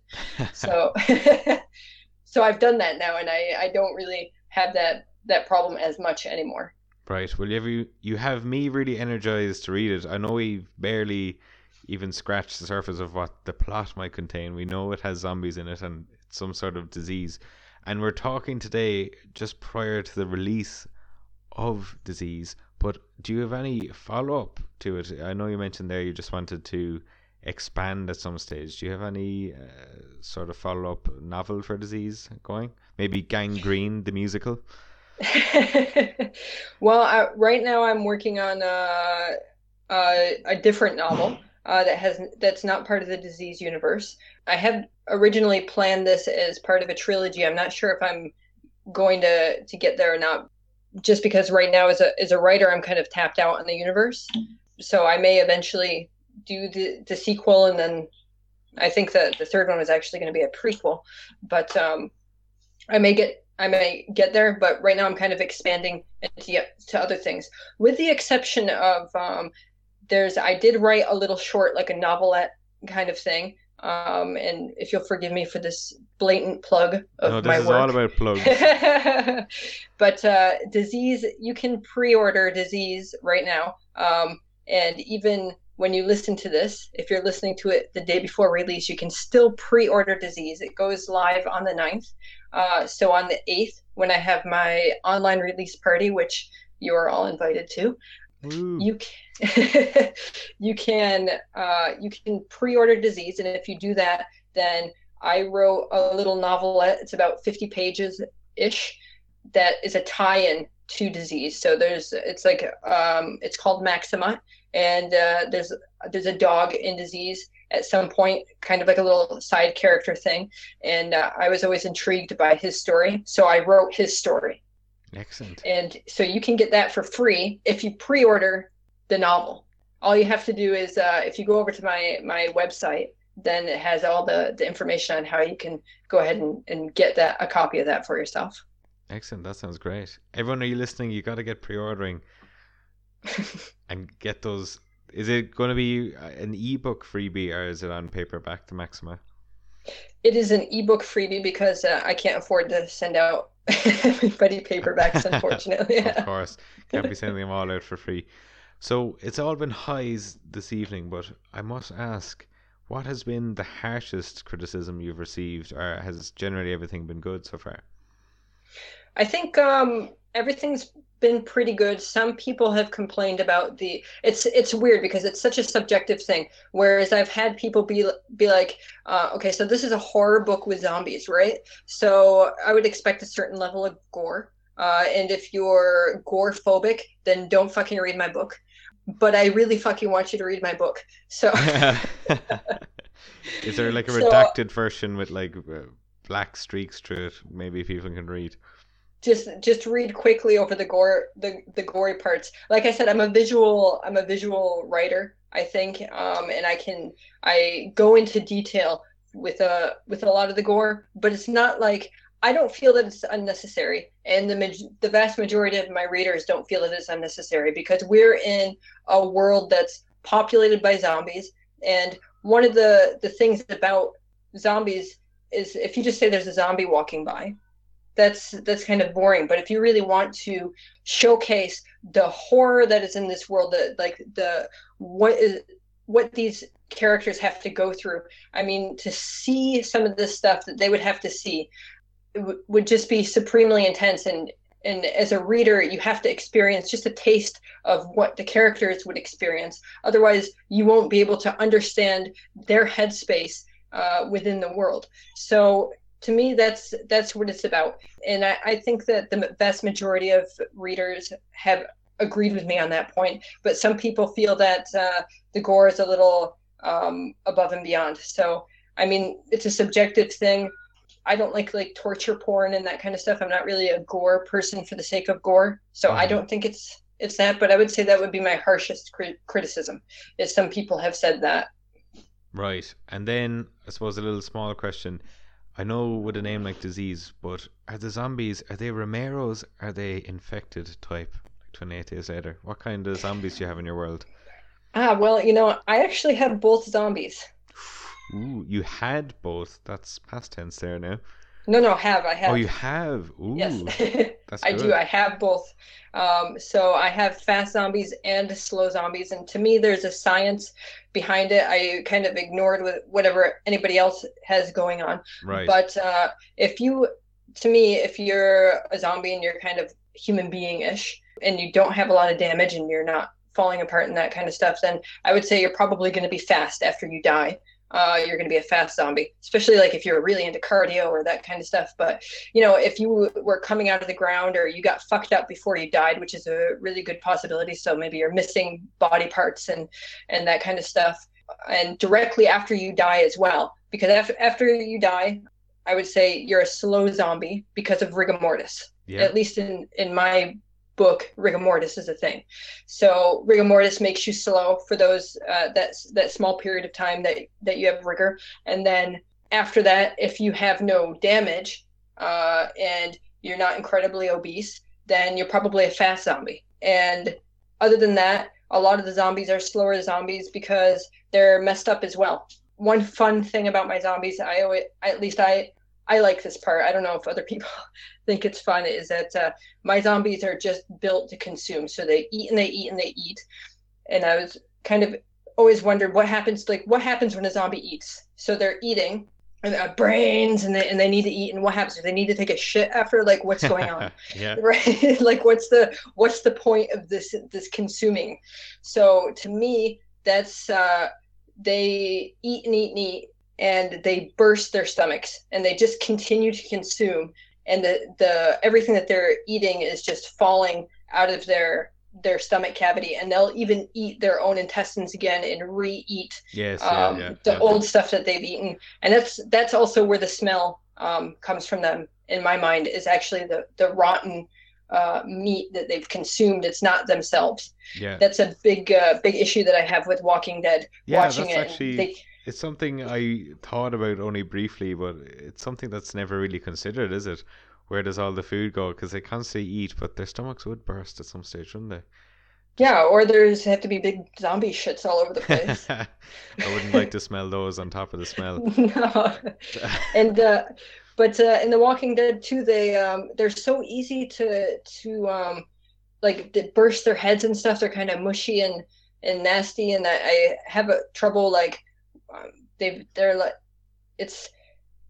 So, so I've done that now, and I I don't really have that that problem as much anymore. Right. Well, you have, you, you have me really energized to read it. I know we've barely even scratched the surface of what the plot might contain. We know it has zombies in it and some sort of disease. And we're talking today just prior to the release of disease. But do you have any follow up to it? I know you mentioned there you just wanted to expand at some stage. Do you have any uh, sort of follow up novel for disease going? Maybe Gangrene, the musical? well, I, right now I'm working on uh, uh, a different novel uh, that has that's not part of the disease universe. I had originally planned this as part of a trilogy. I'm not sure if I'm going to to get there or not, just because right now as a as a writer I'm kind of tapped out in the universe. So I may eventually do the the sequel, and then I think that the third one is actually going to be a prequel. But um, I may get I may get there, but right now I'm kind of expanding into to other things, with the exception of um, there's I did write a little short, like a novelette kind of thing. Um, and if you'll forgive me for this blatant plug of no, this my is work. all about plugs. but uh, disease, you can pre-order disease right now, um, and even when you listen to this, if you're listening to it the day before release, you can still pre-order disease. It goes live on the 9th. Uh, so on the 8th, when I have my online release party, which you are all invited to, you can you can uh, you can pre-order disease, and if you do that, then I wrote a little novelette. It's about 50 pages ish. That is a tie-in to disease. So there's it's like um, it's called Maxima, and uh, there's there's a dog in disease at some point, kind of like a little side character thing. And uh, I was always intrigued by his story, so I wrote his story. Excellent. And so you can get that for free if you pre-order the novel. All you have to do is uh, if you go over to my my website, then it has all the, the information on how you can go ahead and, and get that a copy of that for yourself. Excellent. That sounds great. Everyone, are you listening? You got to get pre-ordering and get those. Is it going to be an ebook freebie or is it on paperback to Maxima? It is an ebook freebie because uh, I can't afford to send out everybody paperbacks, unfortunately. of course, can't be sending them all out for free. So it's all been highs this evening, but I must ask, what has been the harshest criticism you've received, or has generally everything been good so far? I think um, everything's been pretty good. Some people have complained about the. It's it's weird because it's such a subjective thing. Whereas I've had people be be like, uh, okay, so this is a horror book with zombies, right? So I would expect a certain level of gore. Uh, and if you're gore phobic, then don't fucking read my book. But I really fucking want you to read my book. So Is there like a So- redacted version with like uh, black streaks through it? Maybe people can read. Just just read quickly over the gore the the gory parts. Like i said i'm a visual i'm a visual writer i think um and i can i go into detail with a with a lot of the gore but it's not like i don't feel that it's unnecessary. And the the vast majority of my readers don't feel that it's unnecessary because we're in a world that's populated by zombies. And one of the the things about zombies is if you just say there's a zombie walking by that's that's kind of boring. But if you really want to showcase the horror that is in this world the like the what is what these characters have to go through i mean to see some of this stuff that they would have to see w- would just be supremely intense. And and as a reader you have to experience just a taste of what the characters would experience. Otherwise you won't be able to understand their headspace uh, within the world. So to me that's that's what it's about and I, I think that the vast majority of readers have agreed with me on that point but some people feel that uh, the gore is a little um, above and beyond so i mean it's a subjective thing I don't like like torture porn and that kind of stuff. I'm not really a gore person for the sake of gore, so mm-hmm. I don't think it's it's that. But I would say that would be my harshest cri- criticism. Is some people have said that. Right, and then I suppose a little small question. I know with a name like disease, but are the zombies are they Romero's? Are they infected type? Like 28 days later, what kind of zombies do you have in your world? Ah, well, you know, I actually have both zombies. Ooh, you had both. That's past tense there now. No, no, have I have? Oh, you have. Ooh, yes, I do. I have both. Um, so I have fast zombies and slow zombies, and to me, there's a science behind it. I kind of ignored with whatever anybody else has going on. Right. But uh, if you, to me, if you're a zombie and you're kind of human being-ish, and you don't have a lot of damage, and you're not falling apart and that kind of stuff, then I would say you're probably going to be fast after you die uh, you're going to be a fast zombie, especially like if you're really into cardio or that kind of stuff. But you know, if you were coming out of the ground or you got fucked up before you died, which is a really good possibility, so maybe you're missing body parts and and that kind of stuff, and directly after you die as well, because after after you die, I would say you're a slow zombie because of rigor mortis. Yeah. At least in in my book, rigor mortis is a thing. So rigor mortis makes you slow for those uh, that that small period of time that that you have rigor, and then after that, if you have no damage uh, and you're not incredibly obese, then you're probably a fast zombie. And other than that, a lot of the zombies are slower zombies because they're messed up as well. One fun thing about my zombies, I always, at least I I like this part. I don't know if other people think it's fun. Is that uh, my zombies are just built to consume, so they eat and they eat and they eat. And I was kind of always wondered what happens. Like what happens when a zombie eats? So they're eating and uh, brains and they and they need to eat and what happens if they need to take a shit after like what's going on yeah right like what's the what's the point of this this consuming so to me that's uh they eat and eat and eat and they burst their stomachs and they just continue to consume and the the everything that they're eating is just falling out of their their stomach cavity and they'll even eat their own intestines again and re-eat yes, um, yeah, the yeah. old stuff that they've eaten and that's that's also where the smell um, comes from them in my mind is actually the the rotten uh, meat that they've consumed. It's not themselves. Yeah, that's a big uh, big issue that I have with Walking Dead. Yeah, watching it, actually they, it's something I thought about only briefly, but it's something that's never really considered, is it? Where does all the food go? Because they constantly eat, but their stomachs would burst at some stage, wouldn't they? Yeah, or there's have to be big zombie shits all over the place. I wouldn't like to smell those on top of the smell. no, and uh, but uh, in The Walking Dead too, they um, they're so easy to to um, like to burst their heads and stuff. They're kind of mushy and and nasty, and I, I have a trouble like um, they they're like it's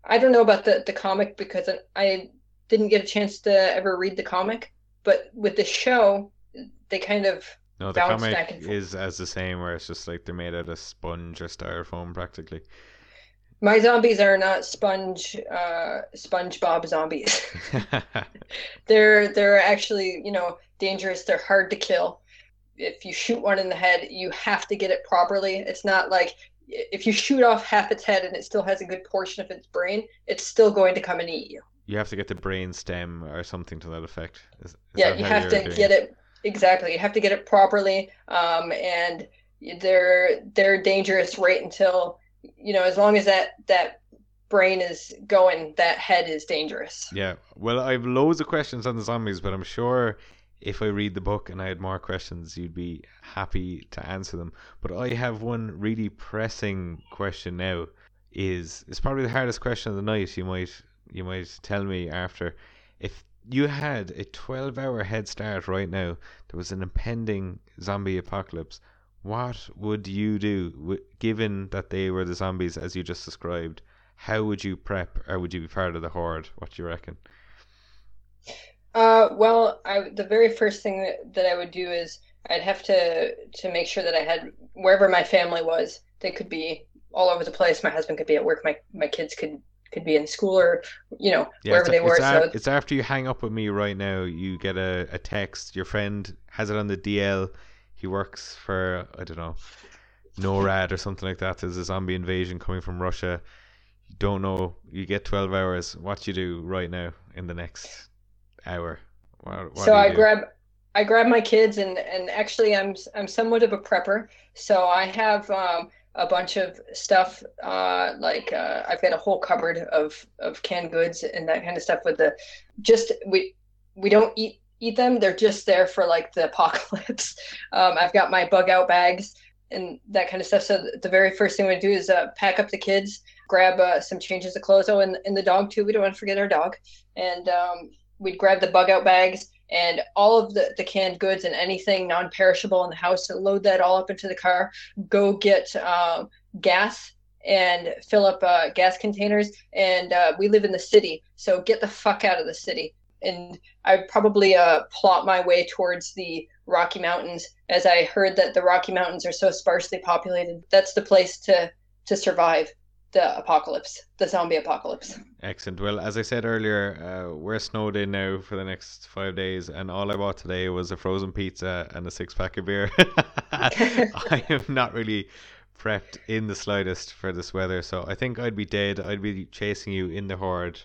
I don't know about the the comic because I didn't get a chance to ever read the comic, but with the show, they kind of no, the comic is as the same, where it's just like they're made out of sponge or styrofoam practically. My zombies are not sponge uh, SpongeBob zombies. they're they're actually you know dangerous. They're hard to kill. If you shoot one in the head, you have to get it properly. It's not like if you shoot off half its head and it still has a good portion of its brain, it's still going to come and eat you. You have to get the brain stem or something to that effect. Is, is yeah, you have to get it? it exactly. You have to get it properly, um, and they're they're dangerous right until you know as long as that that brain is going, that head is dangerous. Yeah. Well, I have loads of questions on the zombies, but I'm sure if I read the book and I had more questions, you'd be happy to answer them. But I have one really pressing question now. Is it's probably the hardest question of the night. You might you might tell me after. If you had a 12 hour head start right now, there was an impending zombie apocalypse. What would you do, given that they were the zombies as you just described? How would you prep, or would you be part of the horde? What do you reckon? Uh, well, I the very first thing that, that I would do is I'd have to to make sure that I had wherever my family was. They could be all over the place. My husband could be at work. My my kids could could be in school or you know Yeah, wherever they were. it's, so af- it's after you hang up with me right now. You get a, a text. Your friend has it on the DL. He works for I don't know NORAD or something like that. There's a zombie invasion coming from Russia. You don't know. You get twelve hours. What you do right now in the next hour? What, what so I do? grab I grab my kids and and actually I'm I'm somewhat of a prepper. So I have um, a bunch of stuff uh, like uh, I've got a whole cupboard of of canned goods and that kind of stuff with the just we we don't eat eat them. They're just there for like the apocalypse. Um, I've got my bug out bags and that kind of stuff. So the very first thing we do is uh, pack up the kids, grab uh, some changes of clothes. Oh, and, and the dog too. We don't want to forget our dog. And um, we'd grab the bug out bags and all of the, the canned goods and anything non-perishable in the house to load that all up into the car go get um, gas and fill up uh, gas containers. And uh, we live in the city so get the fuck out of the city. And i'd probably uh, plot my way towards the rocky mountains as i heard that the rocky mountains are so sparsely populated. That's the place to to survive the apocalypse the zombie apocalypse Excellent. Well, as I said earlier, uh, we're snowed in now for the next five days, and all I bought today was a frozen pizza and a six pack of beer. I am not really prepped in the slightest for this weather, so I think I'd be dead. I'd be chasing you in the horde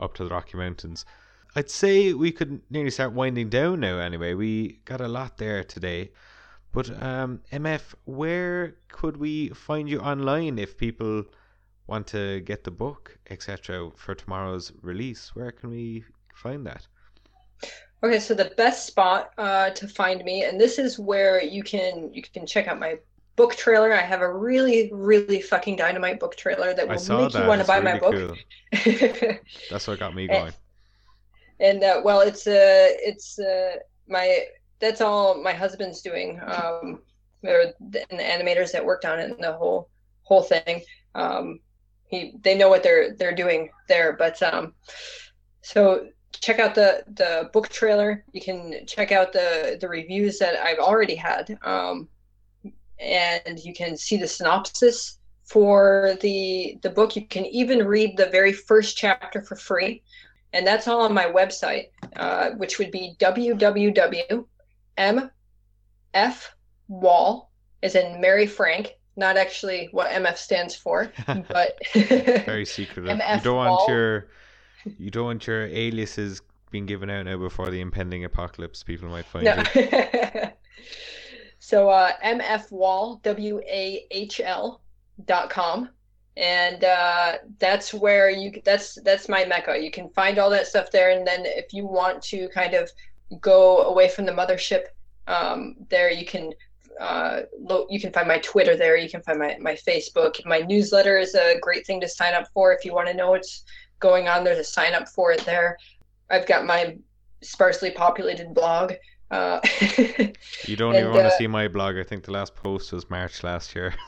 up to the Rocky Mountains. I'd say we could nearly start winding down now. Anyway, we got a lot there today. But um, MF, where could we find you online if people want to get the book, etc., for tomorrow's release? Where can we find that? Okay, so the best spot uh, to find me, and this is where you can you can check out my book trailer. I have a really really fucking dynamite book trailer that will make that. you want to buy really my book. cool. That's what got me going. and uh, well, it's uh, it's uh, my that's all my husband's doing. Um, or the, and the animators that worked on it and the whole whole thing. Um, he they know what they're they're doing there, but um, so check out the the book trailer. You can check out the the reviews that I've already had, um, and you can see the synopsis for the the book. You can even read the very first chapter for free, and that's all on my website, uh, which would be www.mfwahl, as in Mary Frank, not actually what MF stands for, but Very secretive. you don't want Wall. your you don't want your aliases being given out now before the impending apocalypse. People might find No. you. so uh, MF Wahl w a h l dot com, and uh, that's where you that's that's my mecca. You can find all that stuff there, and then if you want to kind of go away from the mothership, um, there you can. Uh, lo- you can find my Twitter there. You can find my, my Facebook. My newsletter is a great thing to sign up for if you want to know what's going on. There's a sign up for it there. I've got my sparsely populated blog. Uh, You don't And, even want uh, to see my blog. I think the last post was March last year.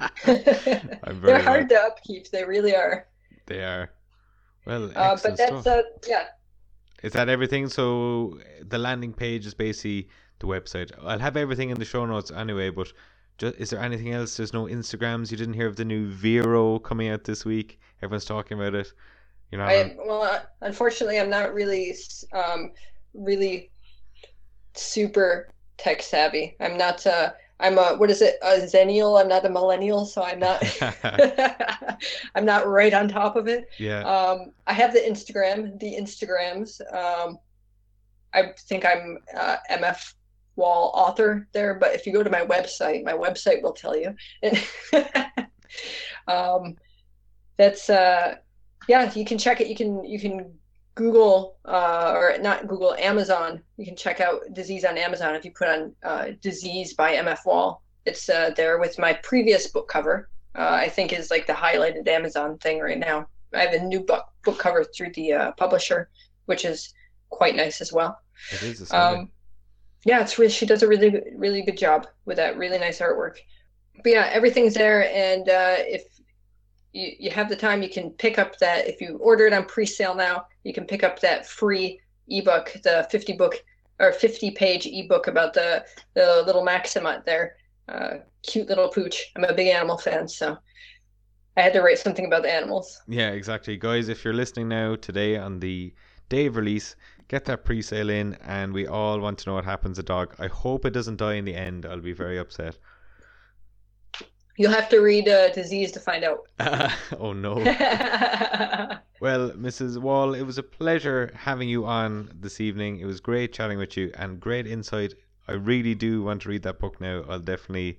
They're hard to upkeep. They really are. They are. Well, Uh, but that's stuff. uh, yeah. Is that everything? So the landing page is basically the website. I'll have everything in the show notes anyway. But just, is there anything else? There's no Instagrams. You didn't hear of the new Vero coming out this week. Everyone's talking about it. You know, I well, uh, unfortunately, I'm not really um really super tech savvy. I'm not. Uh, I'm a what is it? A zennial. I'm not a millennial, so I'm not. I'm not right on top of it. yeah. Um, I have the Instagram, the Instagrams. Um, I think I'm uh, MF Wahl author there, but if you go to my website, my website will tell you. um, that's uh, yeah, you can check it. You can you can Google uh, or not Google Amazon. You can check out disease on Amazon if you put on uh, disease by MF Wahl. It's uh, there with my previous book cover. Uh, I think is like the highlighted Amazon thing right now. I have a new book book cover through the uh, publisher, which is quite nice as well. it is. Um, yeah, it's really she does a really really good job with that really nice artwork. But yeah, everything's there, and uh, if you, you have the time, you can pick up that. If you order it on pre-sale now, you can pick up that free ebook, the 50 book or 50 page ebook about the the little Maxima there. Uh, cute little pooch. I'm a big animal fan, so I had to write something about the animals. Yeah, exactly. Guys, if you're listening now today on the day of release, get that pre sale in, and we all want to know what happens to dog. I hope it doesn't die in the end. I'll be very upset. You'll have to read uh, Disease to find out. oh no. well, Mrs. Wahl, it was a pleasure having you on this evening. It was great chatting with you and great insight. I really do want to read that book now. I'll definitely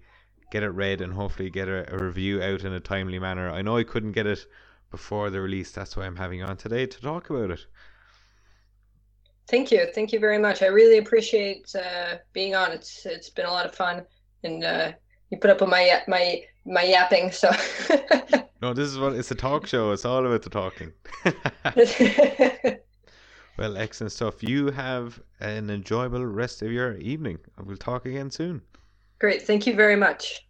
get it read and hopefully get a, a review out in a timely manner. I know I couldn't get it before the release. That's why I'm having you on today to talk about it. Thank you, thank you very much. I really appreciate uh, being on. It's it's been a lot of fun, and uh, you put up with my my my yapping. So no, this is what it's a talk show. It's all about the talking. well, excellent stuff. You have an enjoyable rest of your evening. We'll talk again soon. Great. Thank you very much.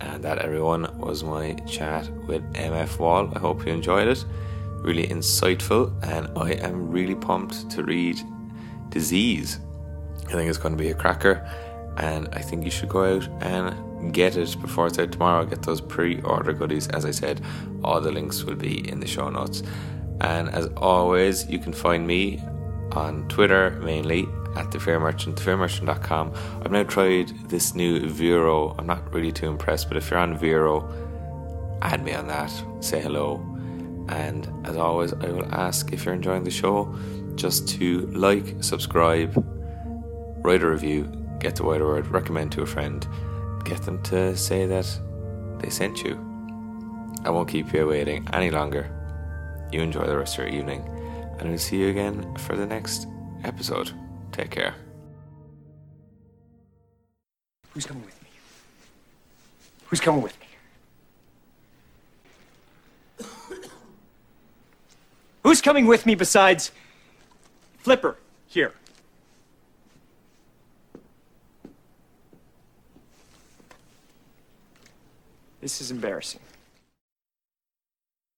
And that, everyone, was my chat with MF Wahl. I hope you enjoyed it. Really insightful, and I am really pumped to read Disease. I think it's going to be a cracker, and I think you should go out and get it before it's out tomorrow. Get those pre order goodies. As I said, all the links will be in the show notes. And as always, you can find me on Twitter mainly at the Fear Merchant, thefearmerchant.com. I've now tried this new Vero. I'm not really too impressed, but if you're on Vero, add me on that, say hello. And as always, I will ask if you're enjoying the show just to like, subscribe, write a review, get the wider word, recommend to a friend, get them to say that they sent you. I won't keep you waiting any longer. You enjoy the rest of your evening, and I'll see you again for the next episode. Take care. Who's coming with me? Who's coming with me? Who's coming with me besides Flipper here? This is embarrassing.